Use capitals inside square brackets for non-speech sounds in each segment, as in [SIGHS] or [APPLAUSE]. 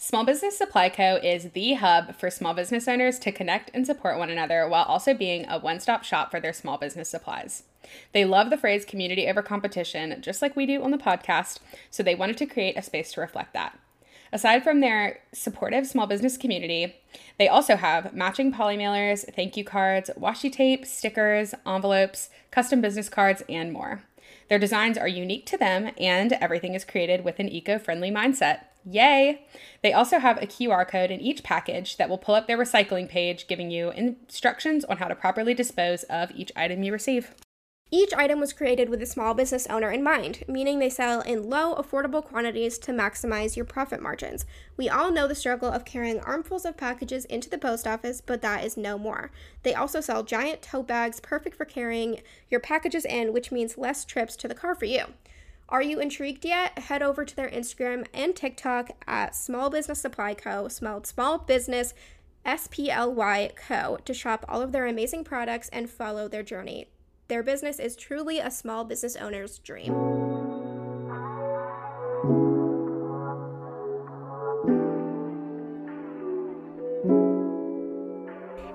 Small Business Supply Co. is the hub for small business owners to connect and support one another while also being a one stop shop for their small business supplies. They love the phrase community over competition, just like we do on the podcast, so they wanted to create a space to reflect that. Aside from their supportive small business community, they also have matching poly mailers, thank you cards, washi tape, stickers, envelopes, custom business cards, and more. Their designs are unique to them, and everything is created with an eco friendly mindset. Yay! They also have a QR code in each package that will pull up their recycling page, giving you instructions on how to properly dispose of each item you receive. Each item was created with a small business owner in mind, meaning they sell in low, affordable quantities to maximize your profit margins. We all know the struggle of carrying armfuls of packages into the post office, but that is no more. They also sell giant tote bags perfect for carrying your packages in, which means less trips to the car for you. Are you intrigued yet? Head over to their Instagram and TikTok at Small Business Supply Co., spelled Small Business S P L Y Co., to shop all of their amazing products and follow their journey. Their business is truly a small business owner's dream.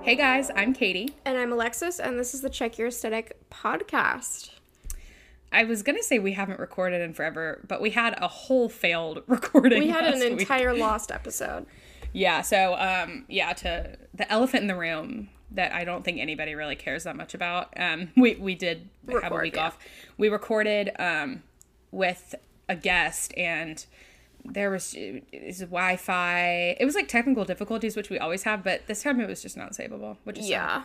Hey guys, I'm Katie. And I'm Alexis, and this is the Check Your Aesthetic podcast. I was gonna say we haven't recorded in forever, but we had a whole failed [LAUGHS] recording. We had an week. entire lost episode. Yeah, so um yeah, to the elephant in the room that I don't think anybody really cares that much about. Um [LAUGHS] we we did have a Record, week yeah. off. We recorded um with a guest and there was is Wi-Fi. It was like technical difficulties, which we always have, but this time it was just not savable, which is sad. Yeah.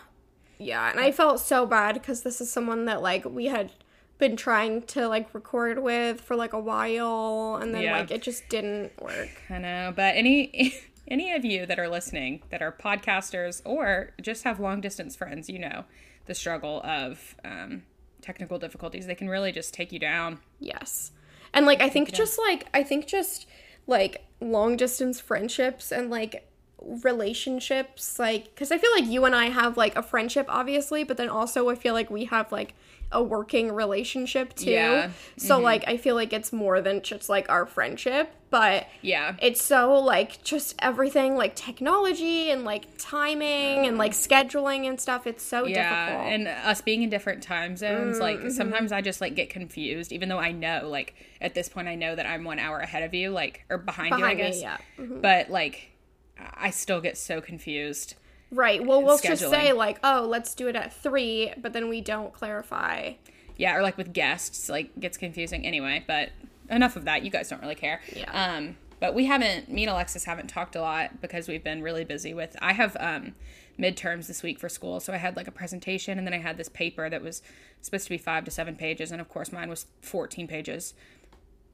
Yeah, and I felt so bad because this is someone that like we had been trying to like record with for like a while and then Yeah. like it just didn't work. I know, but any [LAUGHS] any of you that are listening that are podcasters or just have long distance friends, you know the struggle of um, technical difficulties. They can really just take you down. Yes. And like I think just like I think just like long distance friendships and like relationships like cuz I feel like you and I have like a friendship obviously, but then also I feel like we have like a working relationship too. Yeah. So like I feel like it's more than just like our friendship, but Yeah. it's so like just everything like technology and like timing and like scheduling and stuff it's so yeah, difficult and us being in different time zones, like sometimes I just like get confused, even though I know, like at this point, I know that I'm one hour ahead of you, like or behind, Behind you, I me, guess. yeah. Mm-hmm. But like, I still get so confused. Right well we'll just say like oh let's do it at three but then we don't clarify Yeah, or like with guests, like gets confusing anyway. But enough of that. You guys don't really care. Yeah. Um, but we haven't. Me and Alexis haven't talked a lot because we've been really busy with. I have um midterms this week for school, so I had like a presentation, and then I had this paper that was supposed to be five to seven pages, and of course mine was fourteen pages.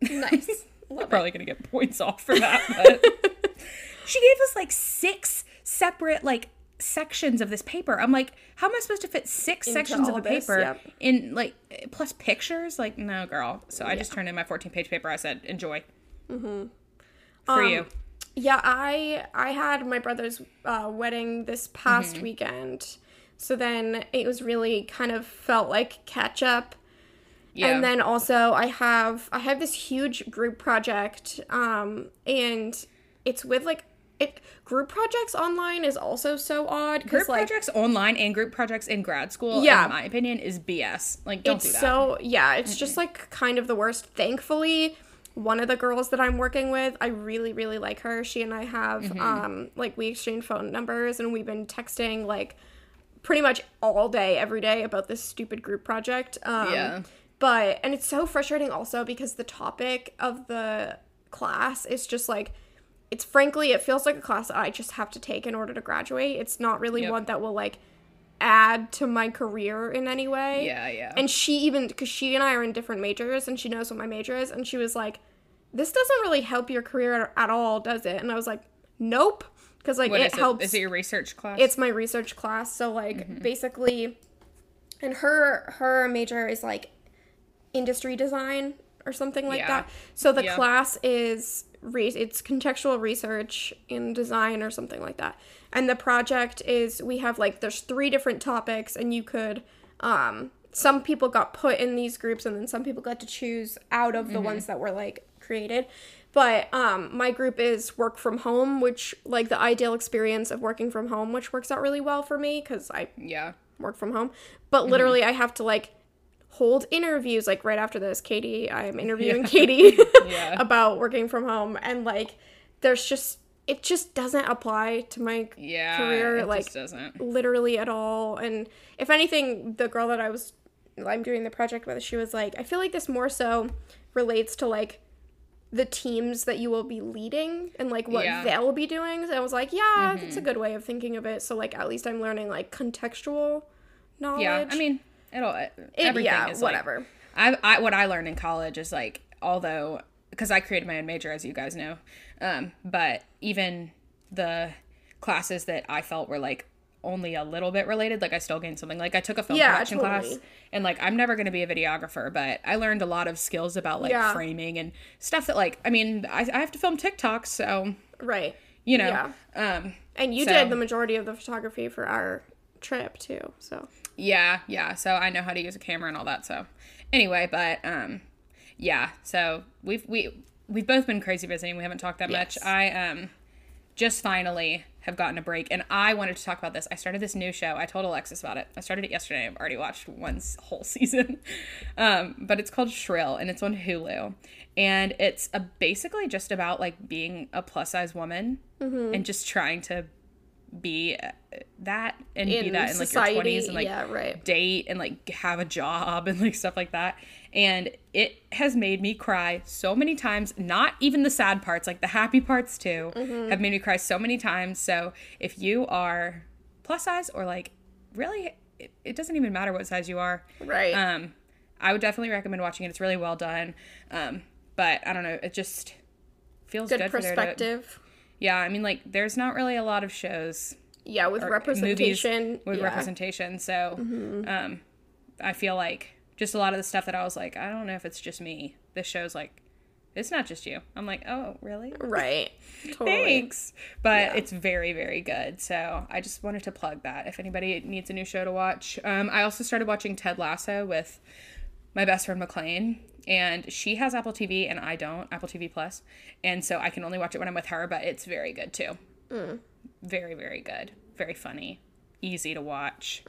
nice [LAUGHS] I'm probably gonna get points off for that. But [LAUGHS] she gave us like six separate like sections of this paper. I'm like, how am I supposed to fit six sections of a this? paper Yep. in like plus pictures? Like, no, girl. So I just turned in my 14 page paper. I said, enjoy. Mm-hmm. For Um, you. yeah i i had my brother's uh, wedding this past weekend so then it was really kind of felt like catch up Yeah. and then also i have i have this huge group project um and it's with like it group projects online is also so odd because group like projects online and group projects in grad school, Yeah. in my opinion, is BS. Like, don't it's do that. so yeah it's just like kind of the worst thankfully one of the girls that i'm working with i really really like her she and i have Mm-hmm. um like we exchange phone numbers and we've been texting like pretty much all day every day about this stupid group project um Yeah. but and it's so frustrating also because the topic of the class is just like it's frankly it feels like a class that i just have to take in order to graduate it's not really Yep. one that will like add to my career in any way yeah, yeah. and she even because she and I are in different majors, and she knows what my major is, and she was like, "This doesn't really help your career at all, does it?" And I was like, "Nope," because like What it is helps. Is it your research class? it's my research class, so like mm-hmm. basically, and her her major is like industry design or something like Yeah. that. So the Yeah. class is re- it's contextual research in design or something like that. And the project is we have like there's three different topics and you could um some people got put in these groups and then some people got to choose out of the ones that were like created. But um, my group is work from home, which like the ideal experience of working from home, which works out really well for me because I Yeah. work from home. But literally, I have to like hold interviews like right after this. Katie, I'm interviewing Katie [LAUGHS] [LAUGHS] Yeah. about working from home, and like there's just it just doesn't apply to my Yeah. career it like just doesn't. literally at all. And if anything, the girl that I was I'm doing the project with, she was like, I feel like this more so relates to like the teams that you will be leading and like what Yeah. they'll be doing. So I was like, yeah, that's a mm-hmm. good way of thinking of it. So like at least I'm learning like contextual knowledge. Yeah. I mean, it'll It- everything yeah, is like- whatever. I, I what I learned in college is like although because I created my own major as you guys know, um, but even the classes that I felt were like only a little bit related, like I still gained something. Like I took a film Yeah, production class, and like I'm never going to be a videographer, but I learned a lot of skills about like Yeah. framing and stuff that like I mean I, I have to film TikToks, so right. you know, Yeah. um, And you So- did the majority of the photography for our trip too. So Yeah, yeah. So I know how to use a camera and all that. So anyway, but um yeah, so we've we we've both been crazy busy and we haven't talked that much. I um just finally have gotten a break and I wanted to talk about this. I started this new show. I told Alexis about it. I started it yesterday. I've already watched one whole [LAUGHS] season. Um, but it's called Shrill and it's on Hulu. And it's a, basically just about like being a plus size woman Mm-hmm. and just trying to be uh, that and be that in like society, your 20s and like yeah, right. date and like have a job [LAUGHS] and like stuff like that. And it has made me cry so many times. Not even the sad parts, like the happy parts too, Mm-hmm. have made me cry so many times. So if you are plus size or like really, it, it doesn't even matter what size you are. Right. Um, I would definitely recommend watching it. It's really well done. Um, but I don't know, it just feels good, Good perspective. Yeah, I mean, like there's not really a lot of shows Yeah, with representation. with yeah. Mm-hmm. representation. So um, I feel like just a lot of the stuff that I was like, I don't know if it's just me. This show's like, it's not just you. I'm like, oh, really? [LAUGHS] Right. Totally. Thanks. But Yeah. it's very, very good. So I just wanted to plug that if anybody needs a new show to watch. Um, I also started watching Ted Lasso with my best friend McLean. And she has Apple TV and I don't, Apple TV Plus. And so I can only watch it when I'm with her, but it's very good too. Mm. Very, very good. Very funny. Easy to watch.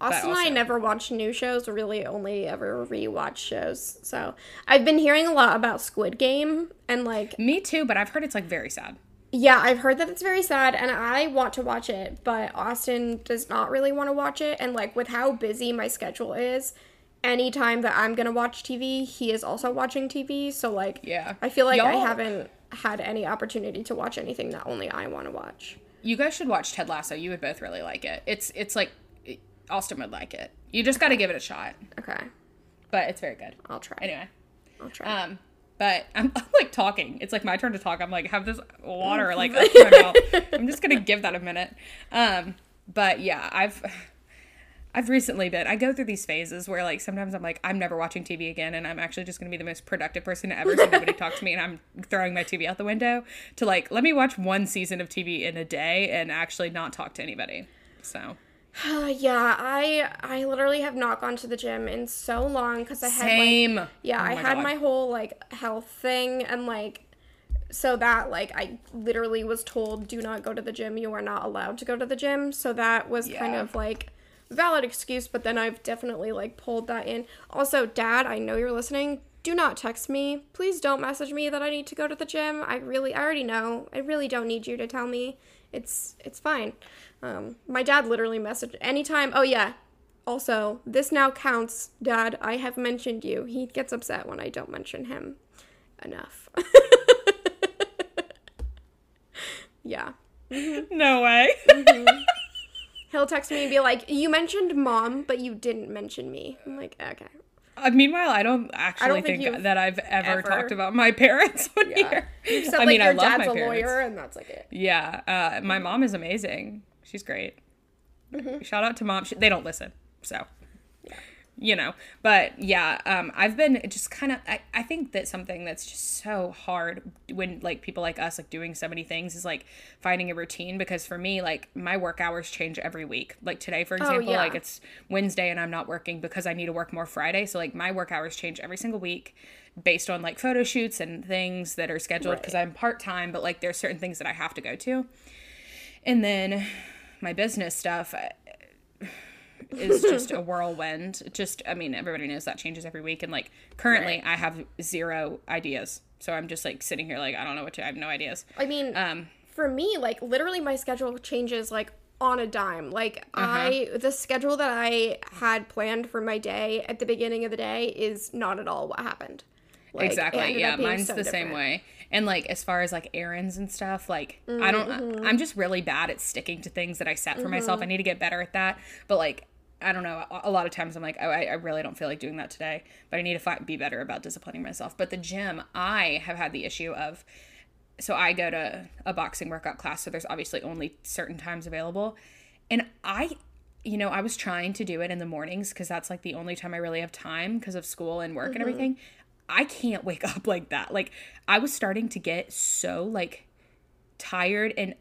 Austin and I never watch new shows, really only ever rewatch shows. So I've been hearing a lot about Squid Game and like Me too, but I've heard it's like very sad. yeah, I've heard that it's very sad and I want to watch it, but Austin does not really want to watch it and like with how busy my schedule is, anytime that I'm to watch TV, he is also watching TV, so like Yeah. I feel like I Y'all- haven't had any opportunity to watch anything that only I want to watch. You guys should watch Ted Lasso. You would both really like it. It's it's like Austin would like it. You just got to give it a shot, Okay. but it's very good. I'll try. Anyway, I'll try. um, but I'm, [LAUGHS] I'm like talking. It's like my turn to talk. I'm like have this water like up my [LAUGHS] mouth. I'm just gonna give that a minute. Um, but yeah, I've I've recently been. I go through these phases where like sometimes I'm like I'm never watching TV again, and I'm actually just gonna be the most productive person to ever. So nobody [LAUGHS] talk to me, and I'm throwing my TV out the window. To like let me watch one season of TV in a day and actually not talk to anybody. So [SIGHS] yeah, I I literally have not gone to the gym in so long because I had like same. yeah Oh I had God. my whole like health thing and like so that like I literally was told do not go to the gym. You are not allowed to go to the gym. So that was kind of like valid excuse, but then I've definitely like pulled that in. Also, dad, I know you're listening. Do not text me. Please don't message me that I need to go to the gym. I really I already know. I really don't need you to tell me. It's it's fine. Um my dad literally messaged anytime. Oh yeah. Also, this now counts, Dad. I have mentioned you. He gets upset when I don't mention him enough. [LAUGHS] yeah. No way. [LAUGHS] He'll text me and be like, You mentioned mom, but you didn't mention me. I'm like, Okay. Uh, meanwhile, I don't actually think think, you've that I've ever, ever- talked about my [LAUGHS] parents on Yeah. here. You said I like mean, I love dad's my a parents. lawyer, and that's like it. Yeah, uh, my mom is amazing. She's great. Mm-hmm. Shout out to mom. She, they don't listen, so you know but yeah um i've been just kind of I, I think that something that's just so hard when like people like us like doing so many things is like finding a routine because for me like my work hours change every week. Like today for example yeah. like it's wednesday and i'm not working because i need to work more friday. So like my work hours change every single week based on like photo shoots and things that are scheduled because i'm part-time but like there's certain things that i have to go to. And then my business stuff is just a whirlwind. Just, I mean, everybody knows that changes every week. And like currently, Right. I have zero ideas. So I'm just like sitting here, like, I don't know what to, I have no ideas. I mean, Um, for me, like literally my schedule changes like on a dime. Like Uh-huh. I the schedule that I had planned for my day at the beginning of the day is not at all what happened. Like, exactly. Yeah, mine's so the same way. And like as far as like errands and stuff, like I Mm-hmm. don't I'm just really bad at sticking to things that I set for myself. I need to get better at that. But like I don't know. A lot of times I'm like, oh, I, I really don't feel like doing that today. But I need to be better about disciplining myself. But the gym, I have had the issue of so I go to a boxing workout class, so there's obviously only certain times available. And I, you know, I was trying to do it in the mornings because that's like the only time I really have time because of school and work and mm-hmm. everything. I can't wake [LAUGHS] up like that. Like, I was starting to get so like tired and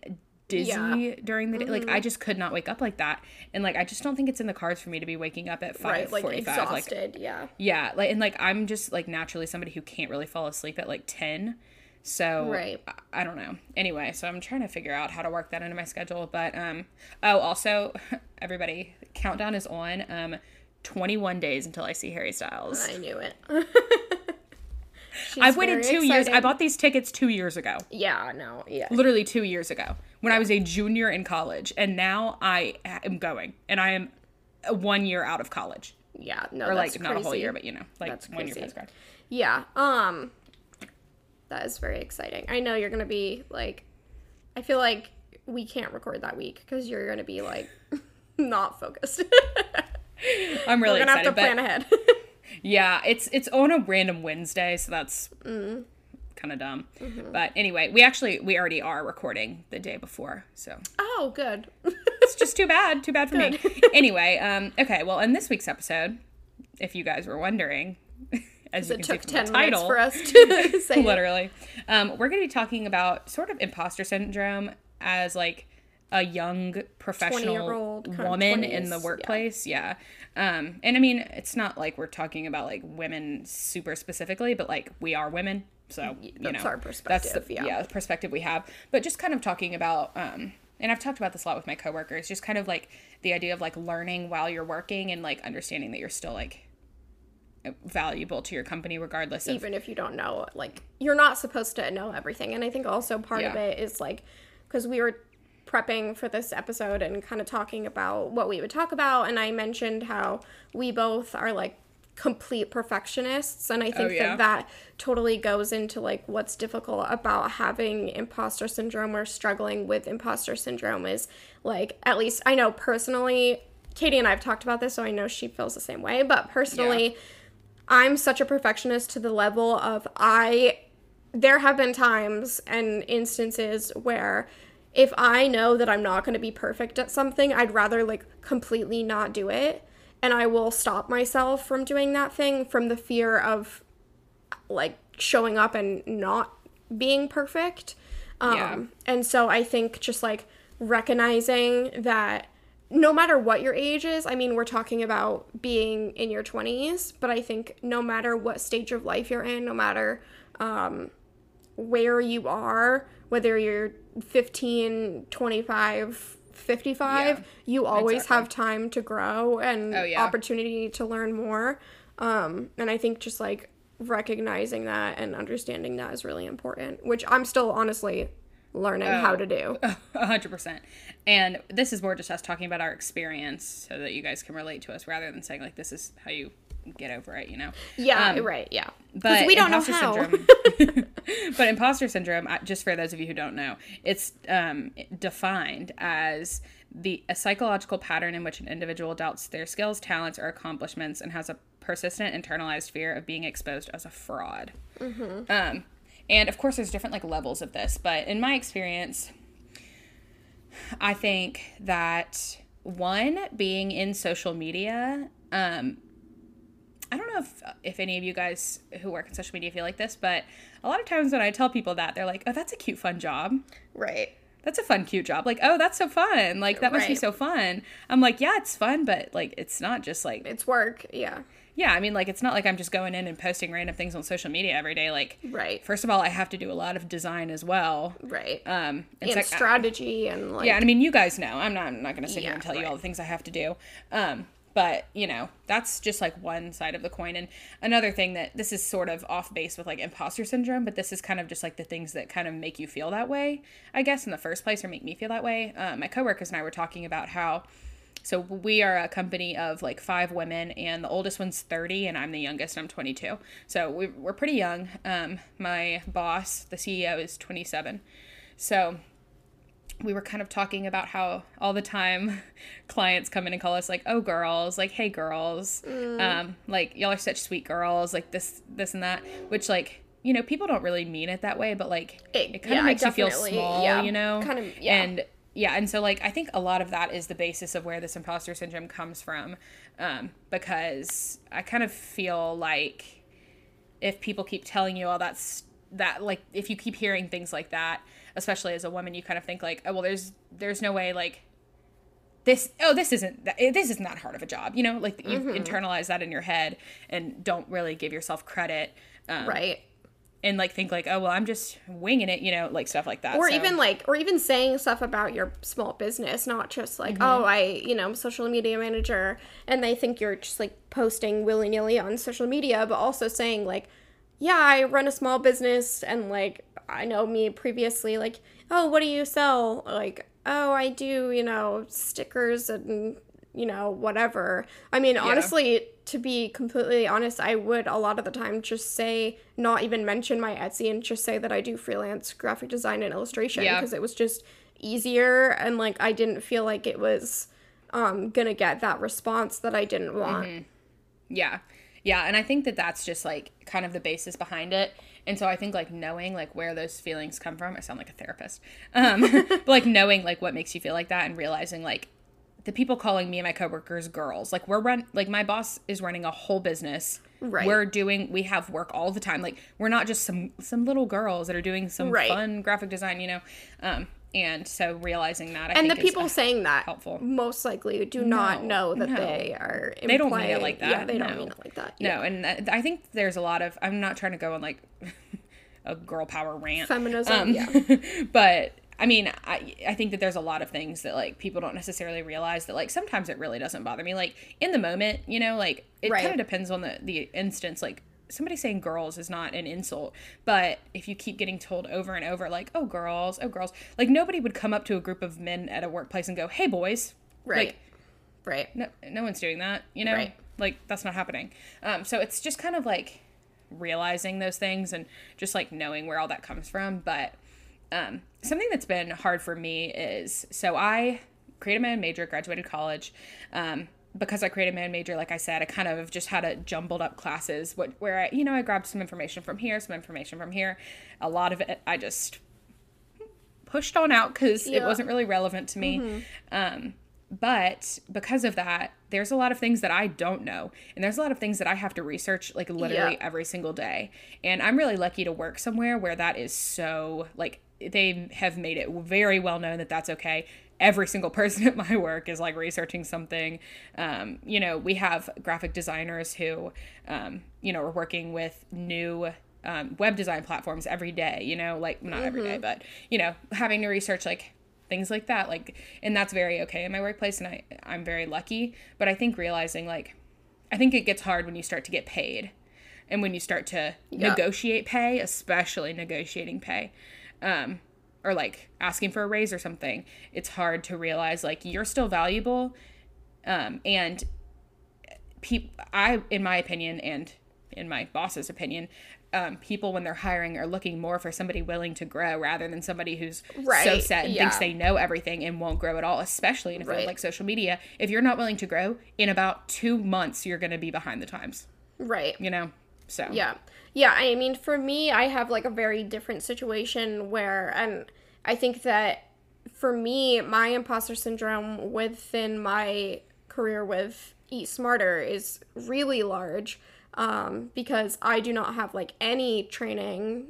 dizzy Yeah. during the day. Like, I just could not wake up like that. And like, I just don't think it's in the cards for me to be waking up at Right, five like forty-five. Like, yeah. yeah, like and like I'm just like naturally somebody who can't really fall asleep at like 10. So Right. I, I don't know. Anyway, so I'm trying to figure out how to work that into my schedule, but um oh, also [LAUGHS] everybody, countdown is on um 21 days until I see Harry Styles. I knew it. [LAUGHS] I've waited 2 very years. I bought these tickets 2 years ago. Yeah, no, yeah. Literally 2 years ago when I was a junior in college and now I am going and I am 1 year out of college. Yeah, no, Or that's like not a whole year, but you know, like That's 1 year crazy. post grad. Yeah. Um that is very exciting. I know you're going to be like I feel like we can't record that week cuz you're going to be like [LAUGHS] not focused. [LAUGHS] I'm really We're going to have excited. to plan ahead. [LAUGHS] Yeah, it's it's on a random Wednesday, so that's Mm. Kind of dumb. Mm-hmm. But anyway, we actually we already are recording the day before, so oh, good. it's just too bad, too bad for me. [LAUGHS] Anyway, um, okay, well, in this week's episode, if you guys were wondering, [LAUGHS] as you it can took see from 10 the minutes for us [LAUGHS] to say literally, um, we're going to be talking about sort of imposter syndrome as like a young professional 20-year-old, kind of woman in 20s, the yeah. workplace. Yeah. Um, and I mean, it's not like we're talking about like women super specifically, but like we are women. So, you that's know, our that's perspective, the, yeah. yeah, the perspective we have. But just kind of talking about, um, and I've talked about this a lot with my coworkers, just kind of like the idea of like learning while you're working and like understanding that you're still like valuable to your company regardless of even if you don't know like you're not supposed to know everything and i think also part of it is like because we were prepping for this episode and kind of talking about what we would talk about and i mentioned how we both are like complete perfectionists and i oh, think Oh, yeah. that that totally goes into like what's difficult about having imposter syndrome or struggling with imposter syndrome is like at least i know personally katie and i've talked about this so i know she feels the same way but personally I'm such a perfectionist to the level of I there have been times and instances where if I know that I'm not going to be perfect at something, I'd rather like completely not do it and I will stop myself from doing that thing from the fear of like showing up and not being perfect. Um Yeah. and so I think just like recognizing that no matter what your age is, I mean, we're talking about being in your 20s, but I think no matter what stage of life you're in, no matter um, where you are, whether you're 15, 25, 55, Yeah, you always exactly. have time to grow and Oh, yeah. opportunity to learn more. Um, and I think just like recognizing that and understanding that is really important, which I'm still honestly learning how to do. [LAUGHS] A hundred percent. And this is more just us talking about our experience so that you guys can relate to us rather than saying like this is how you get over it, you know? Yeah, Um, right. Yeah, But we don't know how. syndrome, [LAUGHS] but imposter syndrome, just for those of you who don't know, it's um, defined as the a psychological pattern in which an individual doubts their skills, talents, or accomplishments and has a persistent internalized fear of being exposed as a fraud. Um, and of course, there's different like levels of this, but in my experience, I think that one being in social media, um, I don't know if if any of you guys who work in social media feel like this, but a lot of times when I tell people that, they're like, "Oh, that's a cute, fun job." Right. That's a fun, cute job. Like, oh, that's so fun. Like, that must be so fun. I'm like, yeah, it's fun, but like, it's not just like, It's work. Yeah. yeah. I mean, like, it's not like I'm just going in and posting random things on social media every day. Like, Right. first of all, I have to do a lot of design as well. Right. Um, and sec- strategy and like yeah, and I mean, you guys know. I'm not. I'm not going to sit here and tell you all the things I have to do. Um, but you know, that's just like one side of the coin. And another thing that this is sort of off base with like imposter syndrome, but this is kind of just like the things that kind of make you feel that way, I guess, in the first place, or make me feel that way. Um, my coworkers and I were talking about how. So we are a company of like five women, and the oldest one's 30, and I'm the youngest. I'm 22. So we, we're pretty young. Um, my boss, the CEO, is 27. So we were kind of talking about how all the time [LAUGHS] clients come in and call us like oh girls like hey girls um like y'all are such sweet girls like this this and that which like you know people don't really mean it that way but like It- it, kind of makes you feel small yeah. you know Kind of- yeah. and yeah and so like i think a lot of that is the basis of where this imposter syndrome comes from um because i kind of feel like if people keep telling you all that's that like if you keep hearing things like that especially as a woman you kind of think like oh well there's there's no way like this oh this isn't that eh, this isn't that hard of a job you know like you mm-hmm. internalize that in your head and don't really give yourself credit um, right. and like think like oh well i'm just winging it you know like stuff like that Or So- even like or even saying stuff about your small business, not just like, oh mm-hmm. I you know, I'm a social media manager and they think you're just like posting willy nilly on social media, but also saying like, Yeah, I run a small business and like I know me previously, like, oh, what do you sell? Like, oh, I do, you know, stickers and, you know, whatever. I mean, honestly, to be completely honest, I would a lot of the time just say, not even mention my Etsy and just say that I do freelance graphic design and illustration Yeah. because it was just easier and like I didn't feel like it was um gonna get that response that I didn't want. Yeah. Yeah. And I think that that's just like kind of the basis behind it. And so I think like knowing like where those feelings come from, I sound like a therapist. Um, [LAUGHS] but like knowing like what makes you feel like that and realizing like the people calling me and my coworkers girls, like we're run, like my boss is running a whole business. Right. We're doing, we have work all the time. Like we're not just some, some little girls that are doing some Right. fun graphic design, you know? Um, and so realizing that, I And the people uh, saying that helpful. most likely do not No, know that no. they are They don't mean it like that, Yeah, they don't mean it like that. No, and th- I think there's a lot of. I'm not trying to go on like [LAUGHS] a girl power rant. Feminism, Um, yeah. [LAUGHS] but I mean, I I think that there's a lot of things that like people don't necessarily realize that like sometimes it really doesn't bother me. Like in the moment, you know, like it Right. kind of depends on the the instance. Like somebody saying girls is not an insult, but if you keep getting told over and over like oh girls, oh girls, like nobody would come up to a group of men at a workplace and go hey boys, Right. Like, right. no, no one's doing that, you know? Right. Like, that's not happening. Um, so it's just kind of like realizing those things and just like knowing where all that comes from. But um, something that's been hard for me is so I created my own major, graduated college. Um, because I created my own major, like I said, I kind of just had a jumbled up classes what, where I, you know, I grabbed some information from here, some information from here. A lot of it I just pushed on out because it wasn't really relevant to me. Um, but because of that, there's a lot of things that I don't know. And there's a lot of things that I have to research like literally Yeah. every single day. And I'm really lucky to work somewhere where that is so like they have made it very well known that that's okay. Every single [LAUGHS] person at my work is like researching something. Um, you know, we have graphic designers who, um, you know, are working with new um, web design platforms every day, you know, like not every day, but, you know, having to research like things like that like and that's very okay in my workplace and I I'm very lucky but I think realizing like I think it gets hard when you start to get paid and when you start to Yeah. negotiate pay especially negotiating pay um or like asking for a raise or something it's hard to realize like you're still valuable um and people I in my opinion and in my boss's opinion um, people when they're hiring are looking more for somebody willing to grow rather than somebody who's so set and yeah. thinks they know everything and won't grow at all especially in a field Right. like social media if you're not willing to grow in about two months you're going to be behind the times Right. you know so Yeah. Yeah, I mean for me I have like a very different situation where and I think that for me my imposter syndrome within my career with Eat Smarter is really large um, because I do not have like any training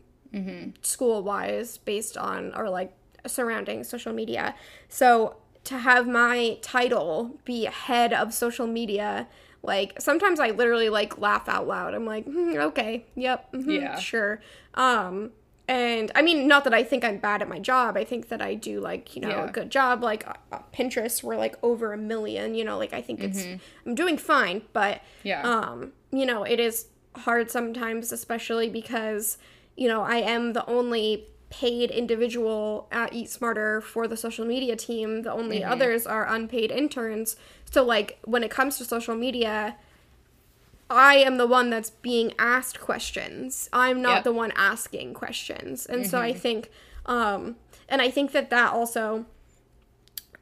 school wise based on or like surrounding social media. So to have my title be head of social media, like sometimes I literally like laugh out loud. I'm like, "Hmm, okay, yep, mhm, Yeah. sure. Um, and I mean, not that I think I'm bad at my job. I think that I do like you know Yeah. a good job. Like uh, uh, Pinterest, we're like over a million. You know, like I think it's I'm doing fine, but Yeah. um, you know, it is hard sometimes, especially because, you know, I am the only paid individual at Eat Smarter for the social media team. The only others are unpaid interns. So, like, when it comes to social media, I am the one that's being asked questions. I'm not Yep. the one asking questions. And so I think, um, and I think that that also,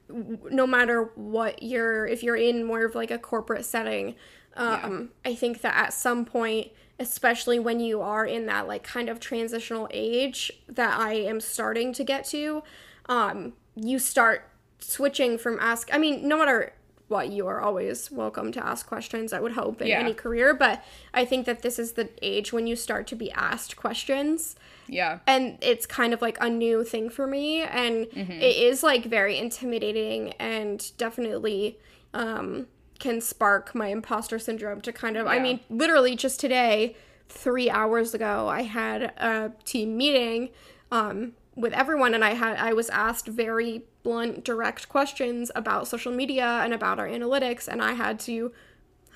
no matter what you're, if you're in more of like a corporate setting, um, I think that at some point, especially when you are in that like kind of transitional age that I am starting to get to, um, you start switching from ask. I mean, no matter what, you are always welcome to ask questions. I would hope in Yeah. any career, but I think that this is the age when you start to be asked questions yeah. and it's kind of like a new thing for me and it is like very intimidating and definitely um can spark my imposter syndrome to kind of i mean literally just today 3 hours ago i had a team meeting um with everyone and i had i was asked very blunt direct questions about social media and about our analytics and i had to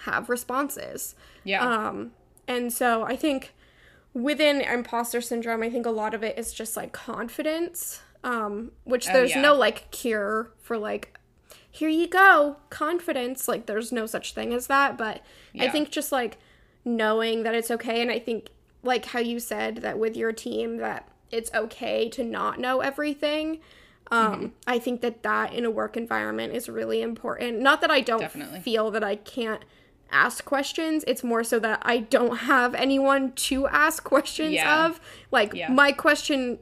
have responses Yeah. um, and so I think within imposter syndrome, I think a lot of it is just like confidence, um, which Oh, there's yeah. no like cure for like, here you go, confidence. Like there's no such thing as that. But I think just like knowing that it's okay. And I think like how you said that with your team that it's okay to not know everything. Um, Mm-hmm. I think that that in a work environment is really important. Not that I don't Definitely. feel that I can't ask questions. It's more so that I don't have anyone to ask questions Yeah. of. Like Yeah. my question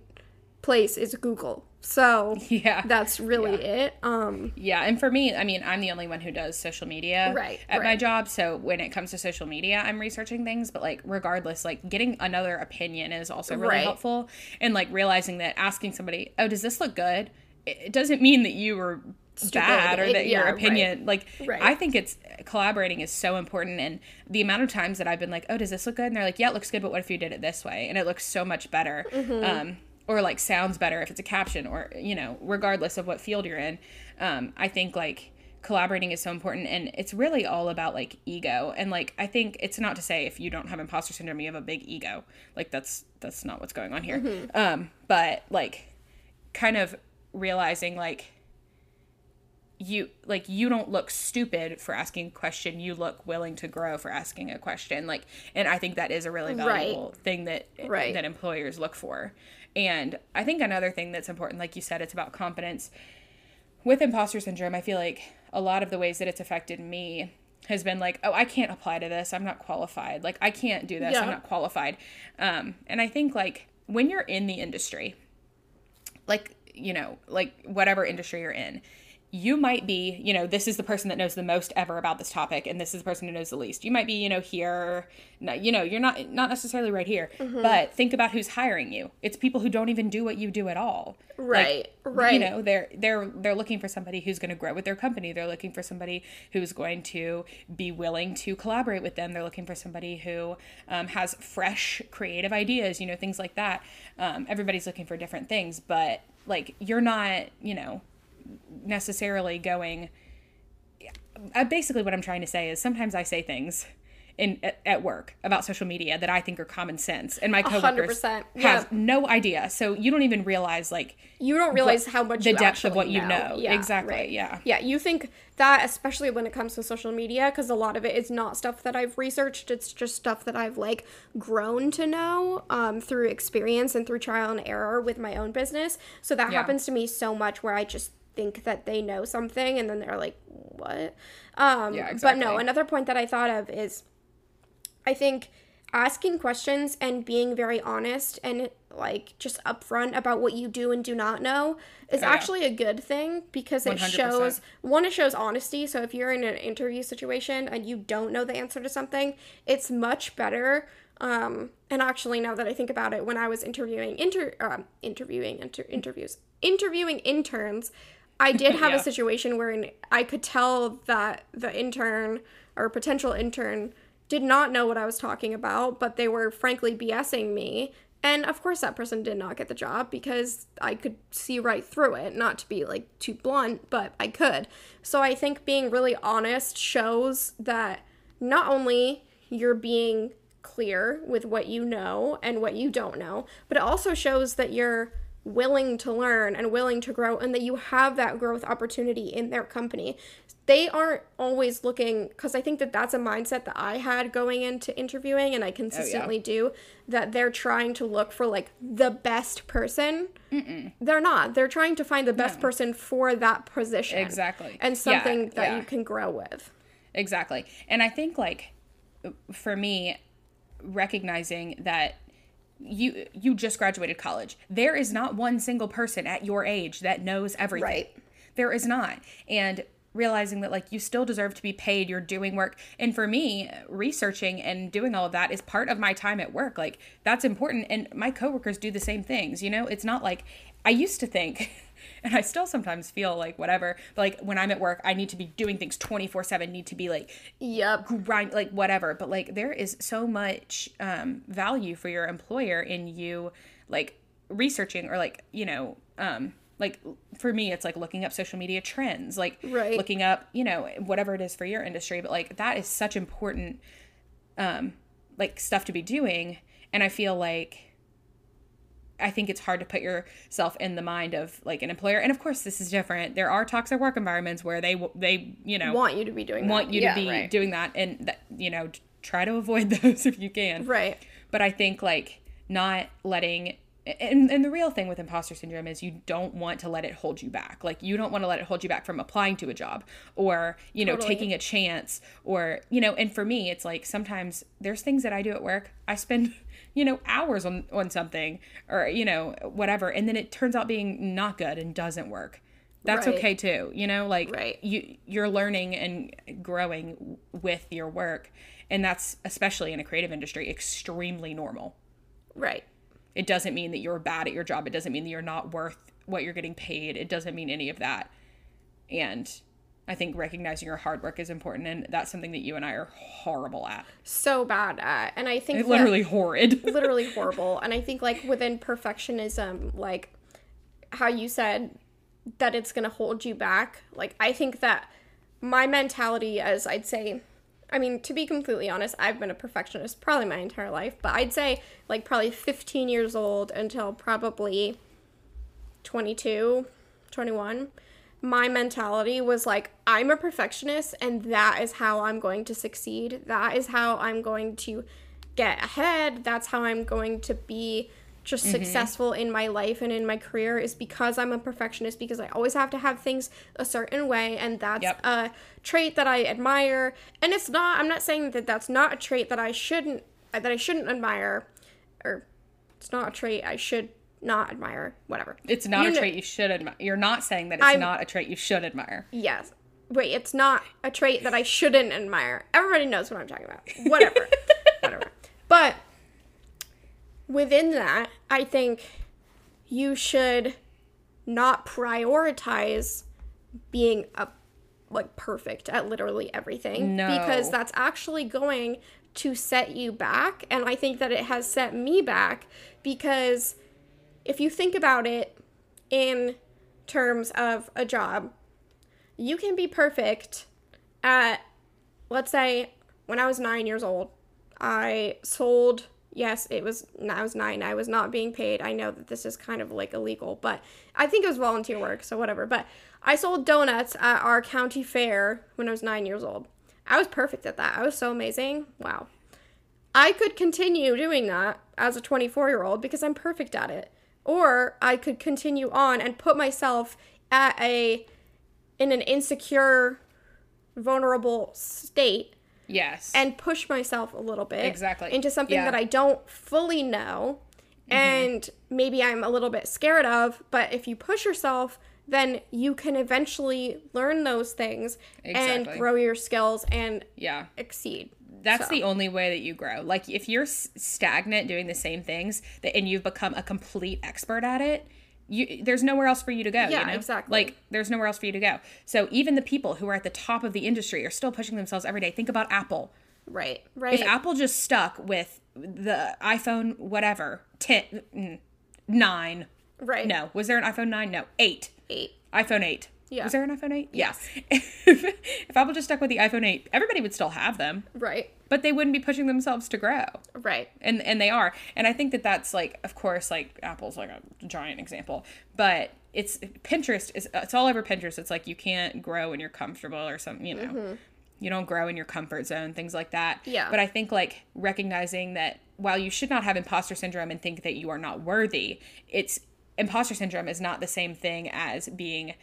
place is Google. So [LAUGHS] Yeah. that's really it. Um Yeah, and for me, I mean, I'm the only one who does social media Right, at my job. So when it comes to social media, I'm researching things, but like regardless, like getting another opinion is also really Right. helpful. And like realizing that asking somebody, "Oh, does this look good?" It it doesn't mean that you were bad or It- that your yeah, opinion like Right. I think it's collaborating is so important and the amount of times that I've been like, "Oh, does this look good?" and they're like, "Yeah, it looks good, but what if you did it this way?" and it looks so much better. Mm-hmm. Um or like sounds better if it's a caption or you know regardless of what field you're in um, i think like collaborating is so important and it's really all about like ego and like i think it's not to say if you don't have imposter syndrome you have a big ego like that's that's not what's going on here um but like kind of realizing like you like you don't look stupid for asking a question you look willing to grow for asking a question like and i think that is a really Right. valuable thing that Right. that employers look for and i think another thing that's important like you said it's about confidence. With imposter syndrome i feel like a lot of the ways that it's affected me has been like oh i can't apply to this. I'm not qualified. Like i can't do this. Yeah. i'm not qualified. Um, and i think like when you're in the industry like you know like whatever industry you're in you might be you know this is the person that knows the most ever about this topic and this is the person who knows the least you might be you know here no, you know you're not not necessarily right here Mm-hmm. but think about who's hiring you it's people who don't even do what you do at all. Right, Like, Right, right. you know they're they're they're looking for somebody who's going to grow with their company they're looking for somebody who's going to be willing to collaborate with them they're looking for somebody who um, has fresh creative ideas you know things like that um, everybody's looking for different things but like you're not you know necessarily going uh, basically what i'm trying to say is sometimes i say things in at, at work about social media that i think are common sense and my coworkers 100%, yeah. have no idea so you don't even realize like you don't realize how much the depth of what you know. Yeah, Exactly, right. yeah. Yeah, you think that especially when it comes to social media because a lot of it is not stuff that I've researched. It's just stuff that I've like grown to know um, through experience and through trial and error with my own business. So that Yeah. happens to me so much where I just think that they know something and then they're like, "What?" Um, Yeah, But no, another point that I thought of is I think asking questions and being very honest and like just upfront about what you do and do not know is Oh, yeah. actually a good thing because it 100%. shows one it shows honesty so if you're in an interview situation and you don't know the answer to something it's much better um and actually now that i think about it when i was interviewing inter um, interviewing inter- interviews interviewing interns i did have Yeah. a situation where i could tell that the intern or potential intern did not know what I was talking about, but they were frankly BSing me. And of course, that person did not get the job because I could see right through it. Not to be like too blunt, but I could. So I think being really honest shows that not only you're being clear with what you know and what you don't know, but it also shows that you're willing to learn and willing to grow and that you have that growth opportunity in their company they aren't always looking because i think that that's a mindset that i had going into interviewing and i oh, consistently do that they're trying to look for like the best person they're not they're trying to find the best No. person for that position Exactly. and Yeah, something that yeah. you can grow with Exactly. And I think like for me recognizing that you you just graduated college. There is not one single person at your age that knows everything. Right. There is not. And realizing that like you still deserve to be paid, you're doing work. And for me, researching and doing all of that is part of my time at work. Like that's important and my coworkers do the same things, you know? It's not like I used to think [LAUGHS] and I still sometimes feel like whatever, but like when I'm at work, I need to be doing things 24/7, need to be like yep grind like whatever. But like there is so much um value for your employer in you like researching or like you know um like for me it's like looking up social media trends like Right. looking up you know whatever it is for your industry. But like that is such important um like stuff to be doing. And i feel like I think it's hard to put yourself in the mind of like an employer, and of course this is different. There are toxic work environments where they they you know want you to be doing want that. you Yeah, to be right. doing that and that you know try to avoid [LAUGHS] those if you can right but i think like not letting and, and the real thing with imposter syndrome is you don't want to let it hold you back like you don't want to let it hold you back from applying to a job or you know Totally. taking a chance or you know and for me it's like sometimes there's things that i do at work i spend you know hours on on something or you know whatever and then it turns out being not good and doesn't work. That's Right. okay too you know like Right. you you're learning and growing with your work and that's especially in a creative industry extremely normal. Right. It doesn't mean that you're bad at your job. It doesn't mean that you're not worth what you're getting paid. It doesn't mean any of that. And i think recognizing your hard work is important and that's something that you and i are horrible at so bad at and i think It's that- literally horrid [LAUGHS] literally horrible. And I think like within perfectionism, like how you said that it's gonna hold you back. Like I think that my mentality as I'd say I mean, to be completely honest, I've been a perfectionist probably my entire life, but I'd say like probably 15 years old until probably 22, 21. My mentality was like, I'm a perfectionist, and that is how I'm going to succeed. That is how I'm going to get ahead. That's how I'm going to be just mm-hmm. successful in my life and in my career is because I'm a perfectionist because I always have to have things a certain way and that's Yep. a trait that I admire and it's not I'm not saying that that's not a trait that I shouldn't that I shouldn't admire or it's not a trait I should not admire whatever it's not You a trait you should admire you're not saying that it's I'm- not a trait you should admire Yes. Wait, it's not a trait that I shouldn't admire. Everybody knows what I'm talking about. Whatever. [LAUGHS] Whatever. But within that, I think you should not prioritize being a like perfect at literally everything No. because that's actually going to set you back and I think that it has set me back because if you think about it in terms of a job you can be perfect at let's say when I was 9 years old I sold yes it was I was 9 I was not being paid. I know that this is kind of like illegal but I think it was volunteer work so whatever but I sold donuts at our county fair when I was 9 years old. I was perfect at that. I was so amazing. Wow. I could continue doing that as a 24 year old because I'm perfect at it. Or I could continue on and put myself at a in an insecure, vulnerable state Yes. and push myself a little bit Exactly. into something Yeah. that I don't fully know mm-hmm. and maybe I'm a little bit scared of, but if you push yourself, then you can eventually learn those things Exactly. and grow your skills and yeah. exceed. That's So- the only way that you grow. Like if you're s- stagnant doing the same things that and you've become a complete expert at it, you there's nowhere else for you to go, Yeah, you know? exactly. Like there's nowhere else for you to go. So even the people who are at the top of the industry are still pushing themselves every day. Think about Apple. Right. Right. If Apple just stuck with the iPhone whatever, 10 mm, 9. right. No, was there an iPhone 9? No, 8. Eight. iPhone 8. Yeah. Was there an iPhone 8? Yes. [LAUGHS] if, if Apple just stuck with the iPhone 8, everybody would still have them, Right. but they wouldn't be pushing themselves to grow. Right. And and they are. And I think that that's like of course like Apple's like a giant example, but it's Pinterest is it's all over Pinterest. It's like you can't grow when you're comfortable or something, you know. Mm-hmm. You don't grow in your comfort zone, things like that. Yeah. But I think like recognizing that while you should not have imposter syndrome and think that you are not worthy, it's imposter syndrome is not the same thing as being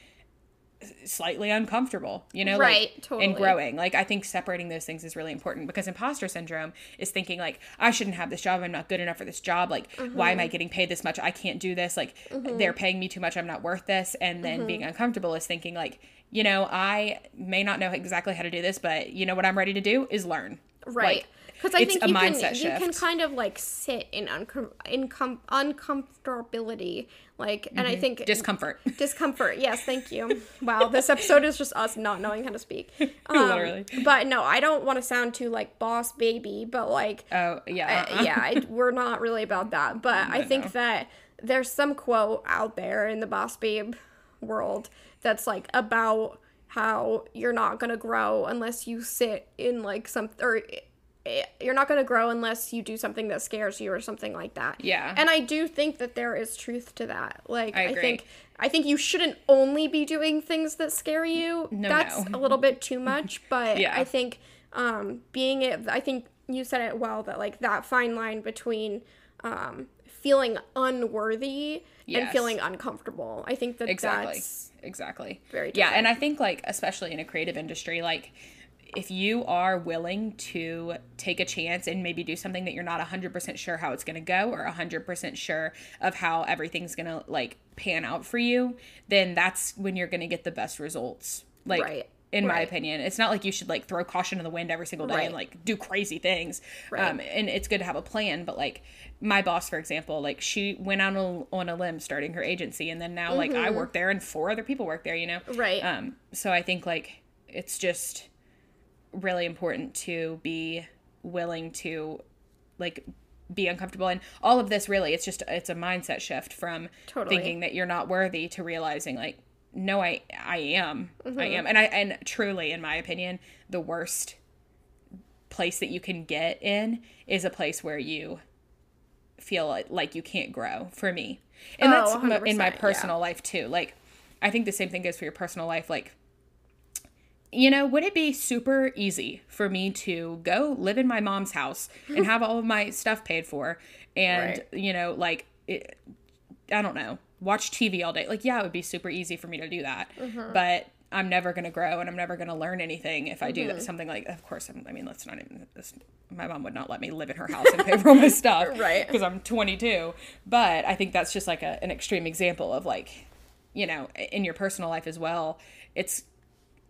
slightly uncomfortable, you know, Right, like, totally. and growing. Like I think separating those things is really important because imposter syndrome is thinking like I shouldn't have this job, I'm not good enough for this job, like why Mm-hmm. am I getting paid this much? I can't do this. Like they're paying me too much, I'm not worth this. And then being Mm-hmm. uncomfortable is thinking like, you know, I may not know exactly how to do this, but you know what I'm ready to do is learn. Right. Like, Because I it's think you can you can kind of like sit in uncom- incom- uncomfortability, like, and I think discomfort. [LAUGHS] discomfort. Yes, thank you. [LAUGHS] Wow, this episode is just us not knowing how to speak. [LAUGHS] Um, Literally. But no, I don't want to sound too like boss baby, but like Oh yeah. uh, uh-uh. yeah, I, we're not really about that. But I think no. that there's some quote out there in the boss babe world that's like about how you're not gonna grow unless you sit in like some or you're not gonna grow unless you do something that scares you or something like that. Yeah. And I do think that there is truth to that. Like I I, think I think you shouldn't only be doing things that scare you. No, That's no. a little bit too much, [LAUGHS] but Yeah. I think um being it I think you said it well that like that fine line between um feeling unworthy and feeling uncomfortable. I think that exactly that's exactly very yeah and i think like especially in a creative industry like if you are willing to take a chance and maybe do something that you're not 100% sure how it's going to go or 100% sure of how everything's going to like pan out for you then that's when you're going to get the best results like Right. in my opinion it's not like you should like throw caution to the wind every single day and like do crazy things Right. um and it's good to have a plan but like my boss for example like she went out on, on a limb starting her agency and then now like i work there and four other people work there you know Mm-hmm. Right. um so i think like it's just really important to be willing to like be uncomfortable and all of this really it's just it's a mindset shift from Totally. thinking that you're not worthy to realizing like no i i am i Mm-hmm. am and i and truly in my opinion the worst place that you can get in is a place where you feel like, you can't grow for me and Oh, that's in 100%, my yeah. personal life too like i think the same thing goes for your personal life like you know, would it be super easy for me to go live in my mom's house and have all of my stuff paid for and, Right. you know, like, it, I don't know, watch TV all day? Like, yeah, it would be super easy for me to do that. Mm-hmm. But I'm never going to grow and I'm never going to learn anything if I do Mm-hmm. that, something like, of course, I'm, I mean, let's not even, this, my mom would not let me live in her house and pay for all my [LAUGHS] stuff. Right. Because I'm 22. But I think that's just like a, an extreme example of like, you know, in your personal life as well. It's,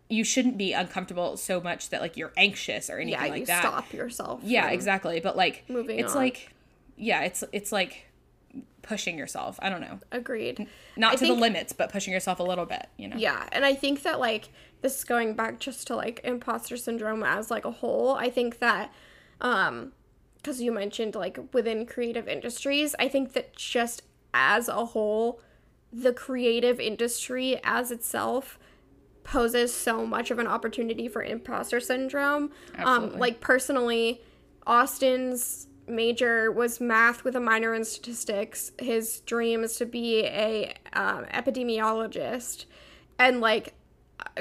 you shouldn't be uncomfortable so much that like you're anxious or anything yeah, like you that. stop yourself. Yeah, exactly. But like moving it's on. like yeah, it's it's like pushing yourself. I don't know. Agreed. Not I to think- the limits, but pushing yourself a little bit, you know. Yeah, and I think that like this is going back just to like imposter syndrome as like a whole. I think that um cuz you mentioned like within creative industries, I think that just as a whole the creative industry as itself poses so much of an opportunity for imposter syndrome. Absolutely. Um like personally Austin's major was math with a minor in statistics. His dream is to be a um, epidemiologist, and like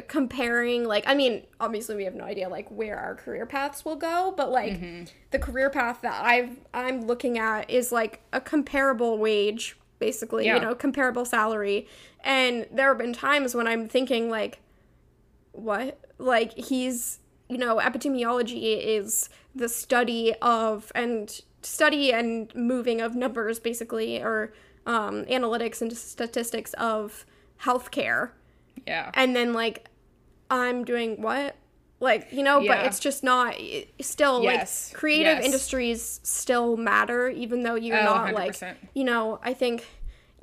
comparing, like I mean, obviously we have no idea like where our career paths will go, but like Mm-hmm. the career path that I've I'm looking at is like a comparable wage, basically, Yeah. you know, comparable salary, and there have been times when I'm thinking like what like he's you know, epidemiology is the study of and study and moving of numbers, basically, or um, analytics and statistics of healthcare. Yeah. And then, like, I'm doing what? Like, you know, Yeah. but it's just not, it- still, Yes. like, creative Yes. industries still matter, even though you're Oh, not, like, 100%. you know, I think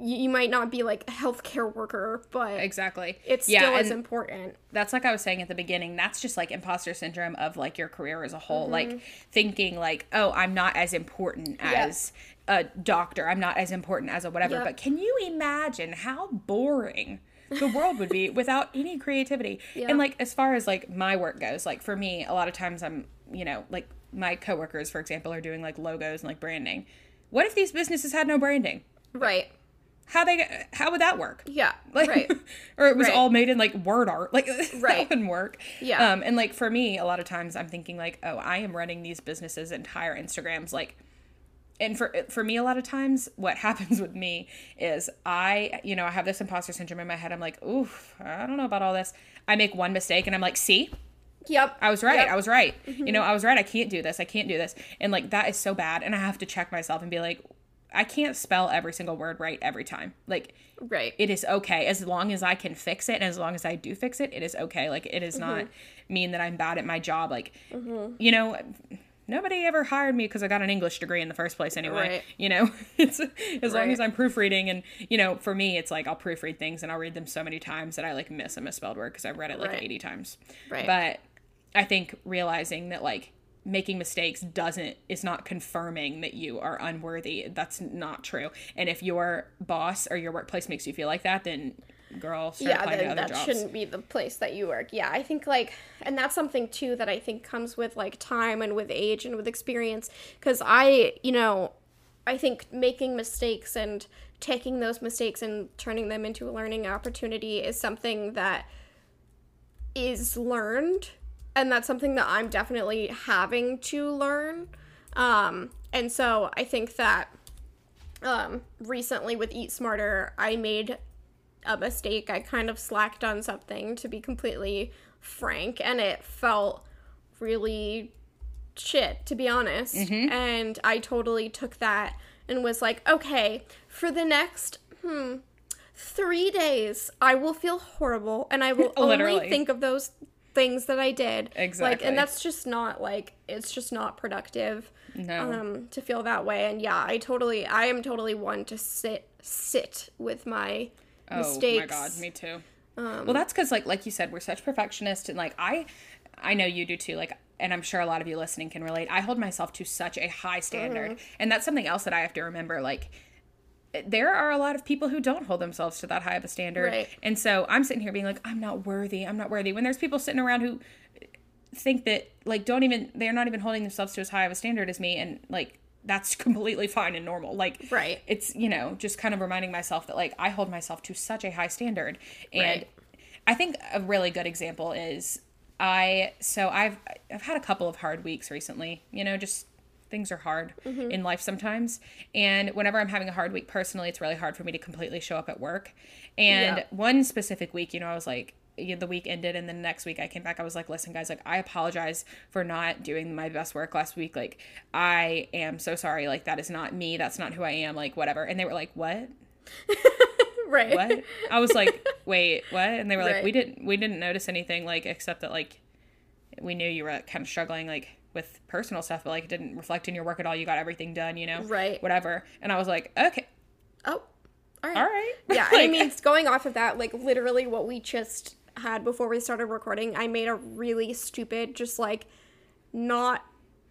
you, you might not be, like, a healthcare worker, but Exactly. it yeah, still is important. that's like I was saying at the beginning, that's just like imposter syndrome of like your career as a whole. Mm-hmm. Like thinking like, oh, I'm not as important as a doctor. I'm not as important as a whatever. Yep. But can you imagine how boring the world would be [LAUGHS] without any creativity? Yeah. And like as far as like my work goes, like for me, a lot of times I'm, you know, like my coworkers, for example, are doing like logos and like branding. What if these businesses had no branding? Right. How they how would that work? Yeah. [LAUGHS] like right. [LAUGHS] or it was Right. all made in like word art like [LAUGHS] Right. that wouldn't work Yeah. um and like for me a lot of times i'm thinking like oh i am running these businesses entire instagrams like and for for me a lot of times what happens with me is i you know i have this imposter syndrome in my head i'm like oof i don't know about all this i make one mistake and i'm like see Yep. I was right. Yep. Mm-hmm. I was right. You know, I was right. I can't do this. I can't do this. And like that is so bad. And I have to check myself and be like, I can't spell every single word right every time. Like Right. it is okay as long as I can fix it and as long as I do fix it, it is okay. Like it is not Mm-hmm. mean that I'm bad at my job. Like you know, nobody ever hired me because I got an English degree in the first place anyway. Right. You know, [LAUGHS] it's as long as I'm proofreading and you know, for me, it's like I'll proofread things and I'll read them so many times that I like miss a misspelled word because I've read it like Right. 80 times. Right. But I think realizing that like making mistakes doesn't is not confirming that you are unworthy. That's not true. And if your boss or your workplace makes you feel like that, then girl, yeah, then that jobs. shouldn't be the place that you work. Yeah, I think like, and that's something too that I think comes with like time and with age and with experience. Because I, you know, I think making mistakes and taking those mistakes and turning them into a learning opportunity is something that is learned and that's something that I'm definitely having to learn. Um, and so I think that um, recently with Eat Smarter, I made a mistake. I kind of slacked on something, to be completely frank, and it felt really shit, to be honest. And I totally took that and was like, okay, for the next, hmm, three days, I will feel horrible and I will [LAUGHS] only think of those things that I did. Exactly. Like, and that's just not like, it's just not productive No. um to feel that way and yeah i totally i am totally one to sit sit with my Oh mistakes Oh my god, me too. Um, well, that's because like like you said, we're such perfectionists, and like I, I know you do too. Like, and I'm sure a lot of you listening can relate. I hold myself to such a high standard, Mm-hmm. and that's something else that I have to remember. Like, there are a lot of people who don't hold themselves to that high of a standard, Right. and so I'm sitting here being like, I'm not worthy. I'm not worthy. When there's people sitting around who think that like don't even they're not even holding themselves to as high of a standard as me, and like that's [LAUGHS] completely fine and normal. Like, Right. it's you know just kind of reminding myself that like i hold myself to such a high standard and Right. i think a really good example is i so i've i've had a couple of hard weeks recently you know just things are hard Mm-hmm. in life sometimes. And whenever i'm having a hard week personally it's really hard for me to completely show up at work. And Yeah. one specific week you know i was like the week ended and the next week i came back i was like listen guys like i apologize for not doing my best work last week. Like i am so sorry. Like that is not me. That's not who i am. Like whatever. And they were like what? [LAUGHS] Right. What? I was like [LAUGHS] wait what? And they were like we didn't we didn't notice anything like except that like we knew you were kind of struggling like with personal stuff but like it didn't reflect in your work at all. You got everything done you know? Right. whatever. And i was like okay. Oh. All right. All right [LAUGHS] yeah [LAUGHS] and i mean going off of that like literally what we just had before we started recording i made a really stupid just like not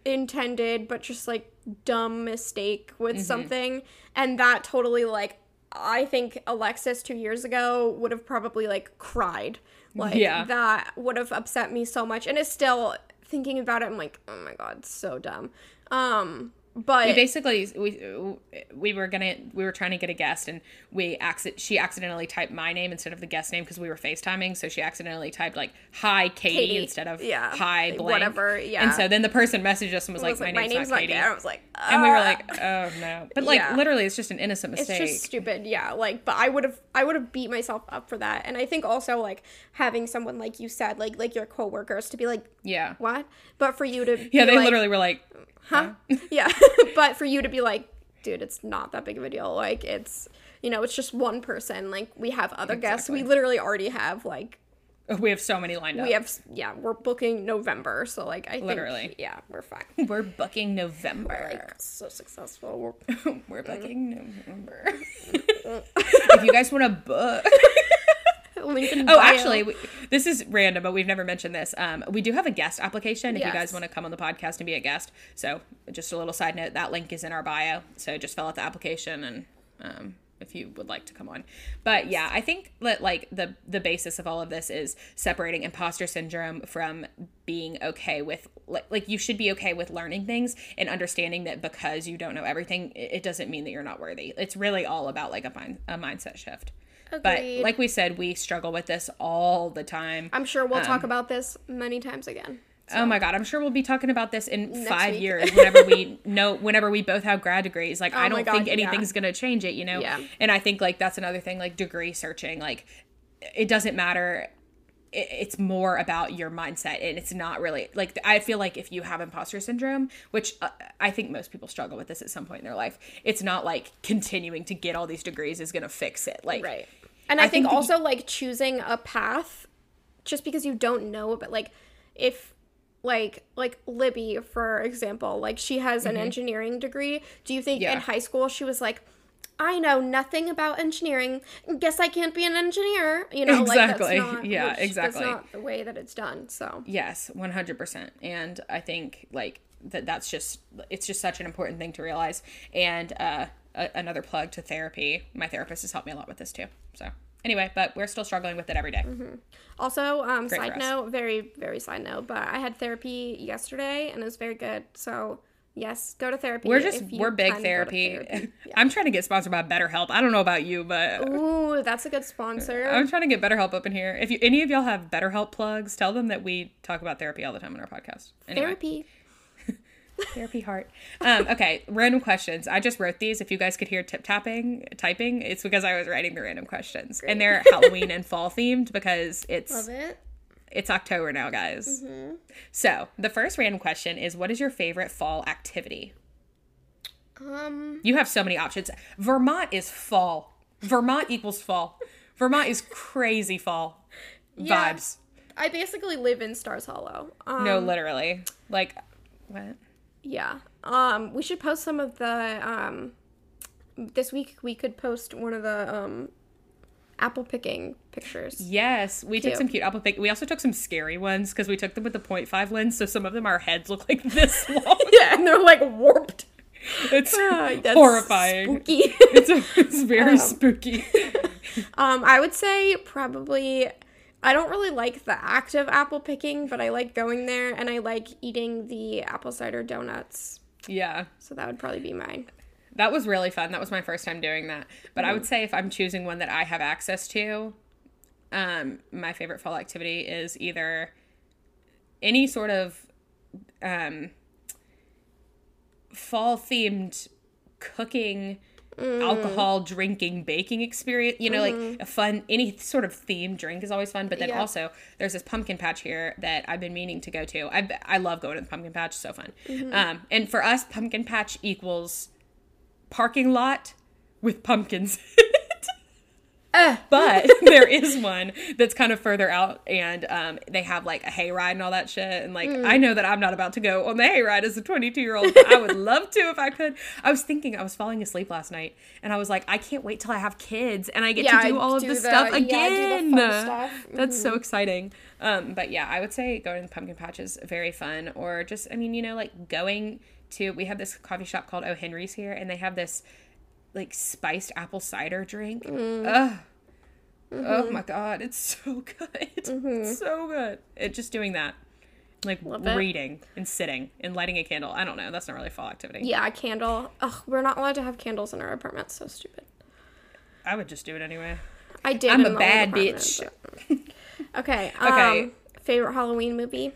intended but just like dumb mistake with Mm-hmm. something. And that totally like i think alexis two years ago would have probably like cried. Like Yeah. that would have upset me so much. And it's still thinking about it i'm like oh my god so dumb. Um but we basically we we were gonna we were trying to get a guest and we accident she accidentally typed my name instead of the guest name because we were FaceTiming. So she accidentally typed like hi Katie, Katie, instead of yeah, hi blank. whatever, yeah. and so then the person messaged us and was I like, like, my, name's not Katie. I was like, and we were like oh no. But like Yeah. literally it's just an innocent mistake it's just stupid. Yeah. Like but i would have i would have beat myself up for that. And i think also like having someone like you said like like your coworkers to be like yeah. What? But for you to yeah they like, literally were like huh? Yeah. [LAUGHS] [LAUGHS] But for you to be like dude it's not that big of a deal. Like it's you know it's just one person. Like we have other guests. We literally already have like [LAUGHS] we have so many lined up. we have yeah we're booking november so like i think Literally. yeah we're fine. We're booking November. Like so successful. We're we're booking mm. November. If you guys want to book link in Oh, bio. actually, we, this is random, but we've never mentioned this. Um, we do have a guest application if you guys want to come on the podcast and be a guest. So, just a little side note: that link is in our bio. So, just fill out the application and um, if you would like to come on. But yeah, I think that like the the basis of all of this is separating imposter syndrome from being okay with like, like you should be okay with learning things and understanding that because you don't know everything, it, it doesn't mean that you're not worthy. It's really all about like a mind a mindset shift. But like we said, we struggle with this all the time. i'm sure we'll Um, talk about this many times again Oh my god, I'm sure we'll be talking about this in five week. years whenever we [LAUGHS] know whenever we both have grad degrees. Like I Oh my don't God, think yeah. anything's gonna change it, you know? Yeah. And I think like that's another thing, like degree searching. Like it doesn't matter. It's more about your mindset, and it's not really like I feel like if you have imposter syndrome, which uh, I think most people struggle with this at some point in their life, it's not like continuing to get all these degrees is gonna fix it. Like Right. And I, I think, think also like choosing a path just because you don't know but like if like like Libby for example, like she has an engineering degree, do you think Mm-hmm. Yeah. in high school she was like I know nothing about engineering. Guess I can't be an engineer. You know, Exactly. like that's not [LAUGHS] Yeah, exactly. That's not the way that it's done. So Yes, 100%. And I think like that that's just it's just such an important thing to realize and uh a, another plug to therapy. My therapist has helped me a lot with this too. So, anyway, but we're still struggling with it every day. Also, um, Great side note, very, very side note, but I had therapy yesterday and it was very good. So, yes, go to therapy. We're just if you we're big can go to therapy. therapy. [LAUGHS] I'm trying to get sponsored by BetterHelp. I don't know about you, but Ooh, that's a good sponsor. [LAUGHS] I'm trying to get BetterHelp up in here. If you any of y'all have BetterHelp plugs, tell them that we talk about therapy all the time on our podcast. Anyway. Therapy. Therapy heart. Um, okay, random questions. I just wrote these. If you guys could hear tip tapping, typing, it's because I was writing the random questions, and they're [LAUGHS] Halloween and fall themed because it's Love it. it's October now, guys. So the first random question is, what is your favorite fall activity? Um, You have so many options. Vermont is fall. Vermont equals fall. Vermont is crazy fall Yeah. vibes. I basically live in Stars Hollow. Um, No, literally. Like, what? Yeah. Um, we should post some of the um this week we could post one of the um apple picking pictures. Yes, we took some cute apple pic. We also took some scary ones because we took them with the 0.5 lens, so some of them our heads look like this [LAUGHS] long. Yeah, and they're like warped. It's that's horrifying. Spooky. It's, it's very spooky. [LAUGHS] um, I would say probably I don't really like the act of apple picking, but I like going there and I like eating the apple cider donuts. yeah, So that would probably be mine. that was really fun. That was my first time doing that. But I would say if I'm choosing one that I have access to, um, my favorite fall activity is either any sort of um, fall themed cooking Mm. alcohol drinking baking experience you know like mm-hmm. a fun any sort of themed drink is always fun but then Yeah. also there's this pumpkin patch here that i've been meaning to go to. I, I love going to the pumpkin patch so fun. Mm-hmm. Um, and for us pumpkin patch equals parking lot with pumpkins [LAUGHS] Uh, [LAUGHS] but [LAUGHS] there is one that's kind of further out and um, they have like a hayride and all that shit and like Mm. i know that i'm not about to go on the hayride as a 22 year old i would love to if i could i was thinking i was falling asleep last night and i was like i can't wait till i have kids and i get Yeah, to do all of this the- stuff yeah, again stuff. Mm-hmm. that's so exciting um, but yeah i would say going to the pumpkin patch is very fun or just i mean you know like going to we have this coffee shop called o henry's here and they have this like spiced apple cider drink Mm. Ugh. Oh Mm-hmm. my god, it's so good. [LAUGHS] It's so good. It just doing that. like Love it. reading and sitting and lighting a candle. I don't know. That's not really fall activity. Yeah, a candle. Ugh, we're not allowed to have candles in our apartment. So stupid. I would just do it anyway. I did. I'm a bad bitch. but- [LAUGHS] Okay. Okay. Um, favorite Halloween movie?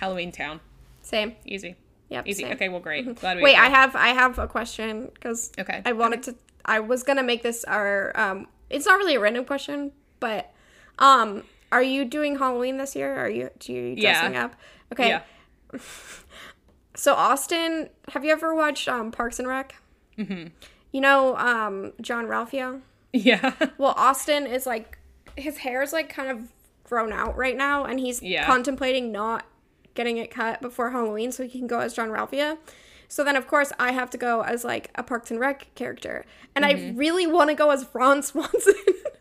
Halloweentown. Same. Easy. Yep. Easy. same. Okay, well, great. Glad we Wait. I have I have a question because Okay. I wanted to. I was gonna make this our. Um, it's not really a random question, but um, are you doing Halloween this year? Are you do you Yeah. dressing up? Okay. Yeah. [LAUGHS] So Austin, have you ever watched um Parks and Rec? Mm-hmm. You know um Jean-Ralphio. Yeah. [LAUGHS] Well, Austin is like his hair is like kind of grown out right now, and he's Yeah. contemplating not getting it cut before Halloween so he can go as Jean-Ralphio. So then, of course, I have to go as like a Parks and Rec character, and Mm-hmm. I really want to go as Ron Swanson. [LAUGHS]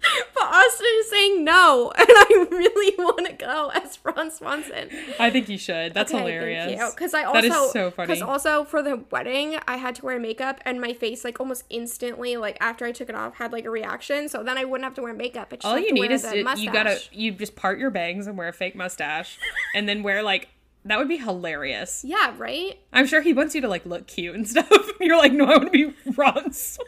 [LAUGHS] but Austin is saying no, [LAUGHS] and I really want to go as Ron Swanson. I think you should. That's hilarious. Because I also That is so funny. Because also for the wedding, I had to wear makeup, and my face like almost instantly, like after I took it off, had like a reaction. So then I wouldn't have to wear makeup. All you need is to, you gotta you just part your bangs and wear a fake mustache, and then wear like that would be hilarious. Yeah, right. I'm sure he wants you to like look cute and stuff. [LAUGHS] You're like, no, I want to be Ron Swanson.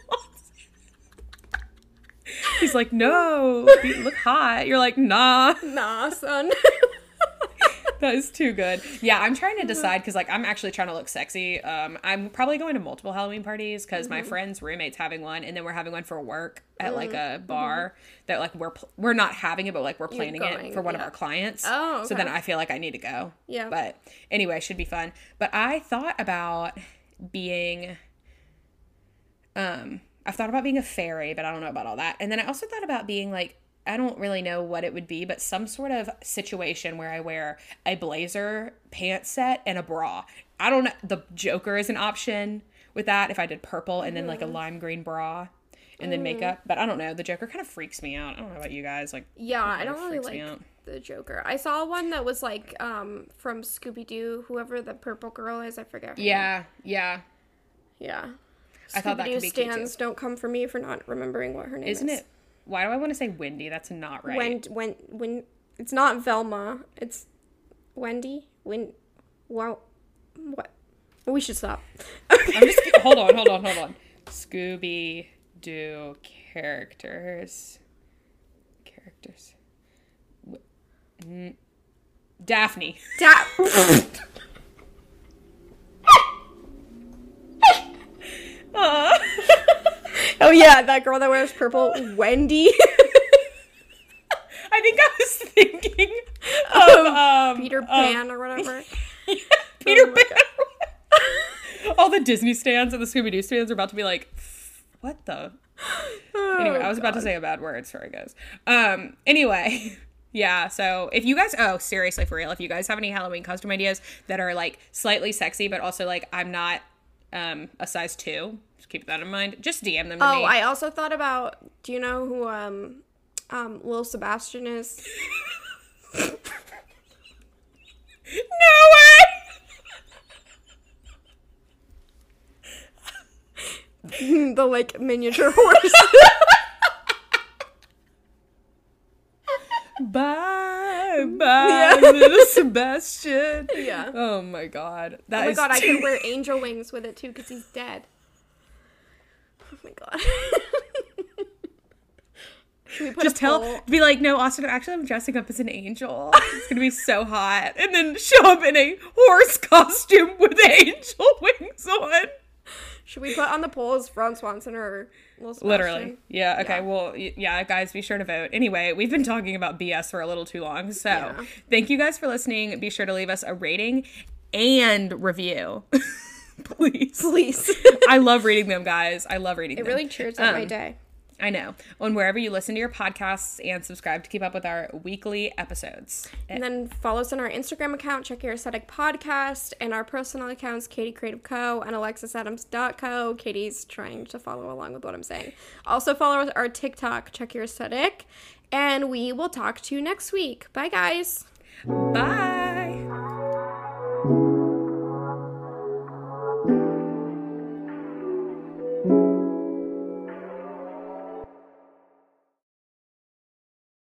He's like, no, be, look hot. You're like, nah, Nah, son. [LAUGHS] that is too good. Yeah, I'm trying to decide because like I'm actually trying to look sexy. Um, I'm probably going to multiple Halloween parties because my friend's roommate's having one, and then we're having one for work at like a bar that like we're pl- we're not having it, but like we're planning it for one of our clients. Oh, so then. I feel like I need to go. Yeah. But anyway, should be fun. But I thought about being um I've thought about being a fairy, but I don't know about all that. And then I also thought about being like I don't really know what it would be, but some sort of situation where I wear a blazer, pants set, and a bra. I don't know. The Joker is an option with that if I did purple and then like a lime green bra and then makeup. But I don't know. The Joker kind of freaks me out. I don't know about you guys. Like, yeah, I don't really like the Joker. I saw one that was like um from Scooby Doo, whoever the purple girl is. I forget. her name. yeah, yeah. I thought that could be stands don't come for me for not remembering what her name Isn't is. it? Why do I want to say Wendy? That's not right. When when when it's not Velma, it's Wendy. When wow, what? We should stop. I'm just [LAUGHS] hold on, hold on, hold on. Scooby Doo characters. Characters. W- Daphne. Da- [LAUGHS] Aw. oh yeah, that girl that wears purple, Wendy. [LAUGHS] I think I was thinking of um, Peter of- Pan or whatever. [LAUGHS] Peter Oh Pan. [LAUGHS] All the Disney stands and the Scooby Doo stands are about to be like, what the? Anyway, I was about to say a bad word. Sorry, guys. Um. Anyway, yeah. So if you guys, oh, seriously, for real, if you guys have any Halloween costume ideas that are like slightly sexy, but also like I'm not um a size two, just keep that in mind. Just DM them to Oh, me. I also thought about. Do you know who um um Lil Sebastian is? [LAUGHS] no way. [LAUGHS] the like miniature horse. [LAUGHS] Bye, bye, little [LAUGHS] Sebastian. yeah. Oh my god. Oh that Oh my god, I too- could wear angel wings with it too because he's dead. Oh my god. [LAUGHS] Should we put just tell poll? be like no austin actually i'm dressing up as an angel it's gonna be so hot and then show up in a horse costume with [LAUGHS] angel wings on Should we put on the polls Ron Swanson or literally yeah okay Yeah. well yeah guys be sure to vote anyway we've been talking about bs for a little too long so Yeah. thank you guys for listening be sure to leave us a rating and review [LAUGHS] please Please. i love reading them guys i love reading it them It really cheers up my Um, day. I know. On wherever you listen to your podcasts and subscribe to keep up with our weekly episodes. And then follow us on our Instagram account, check your aesthetic podcast, and our personal accounts, Katie Creative Co. and AlexisAdams.co. Katie's trying to follow along with what I'm saying. Also follow our TikTok, check your aesthetic, and we will talk to you next week. Bye guys. Bye.